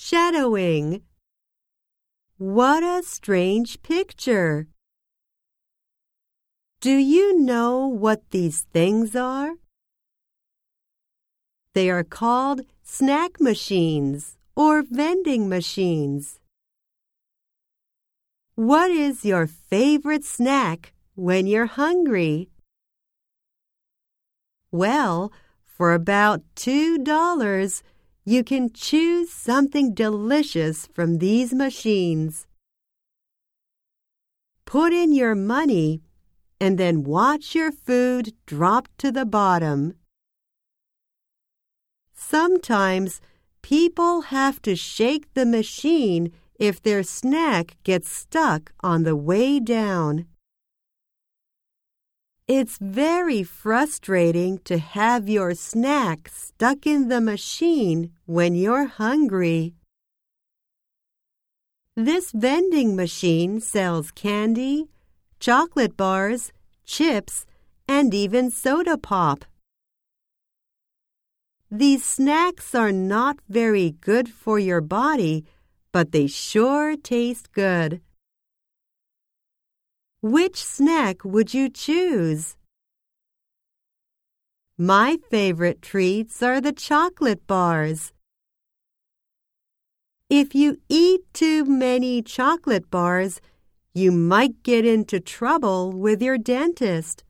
Shadowing. What a strange picture. Do you know what these things are? They are called snack machines or vending machines. What is your favorite snack when you're hungry? Well, for about $2, you can choose something delicious from these machines. Put in your money and then watch your food drop to the bottom. Sometimes people have to shake the machine if their snack gets stuck on the way down. It's very frustrating to have your snack stuck in the machine when you're hungry. This vending machine sells candy, chocolate bars, chips, and even soda pop. These snacks are not very good for your body but they sure taste good. Which snack would you choose? My favorite treats are the chocolate bars. If you eat too many chocolate bars, you might get into trouble with your dentist.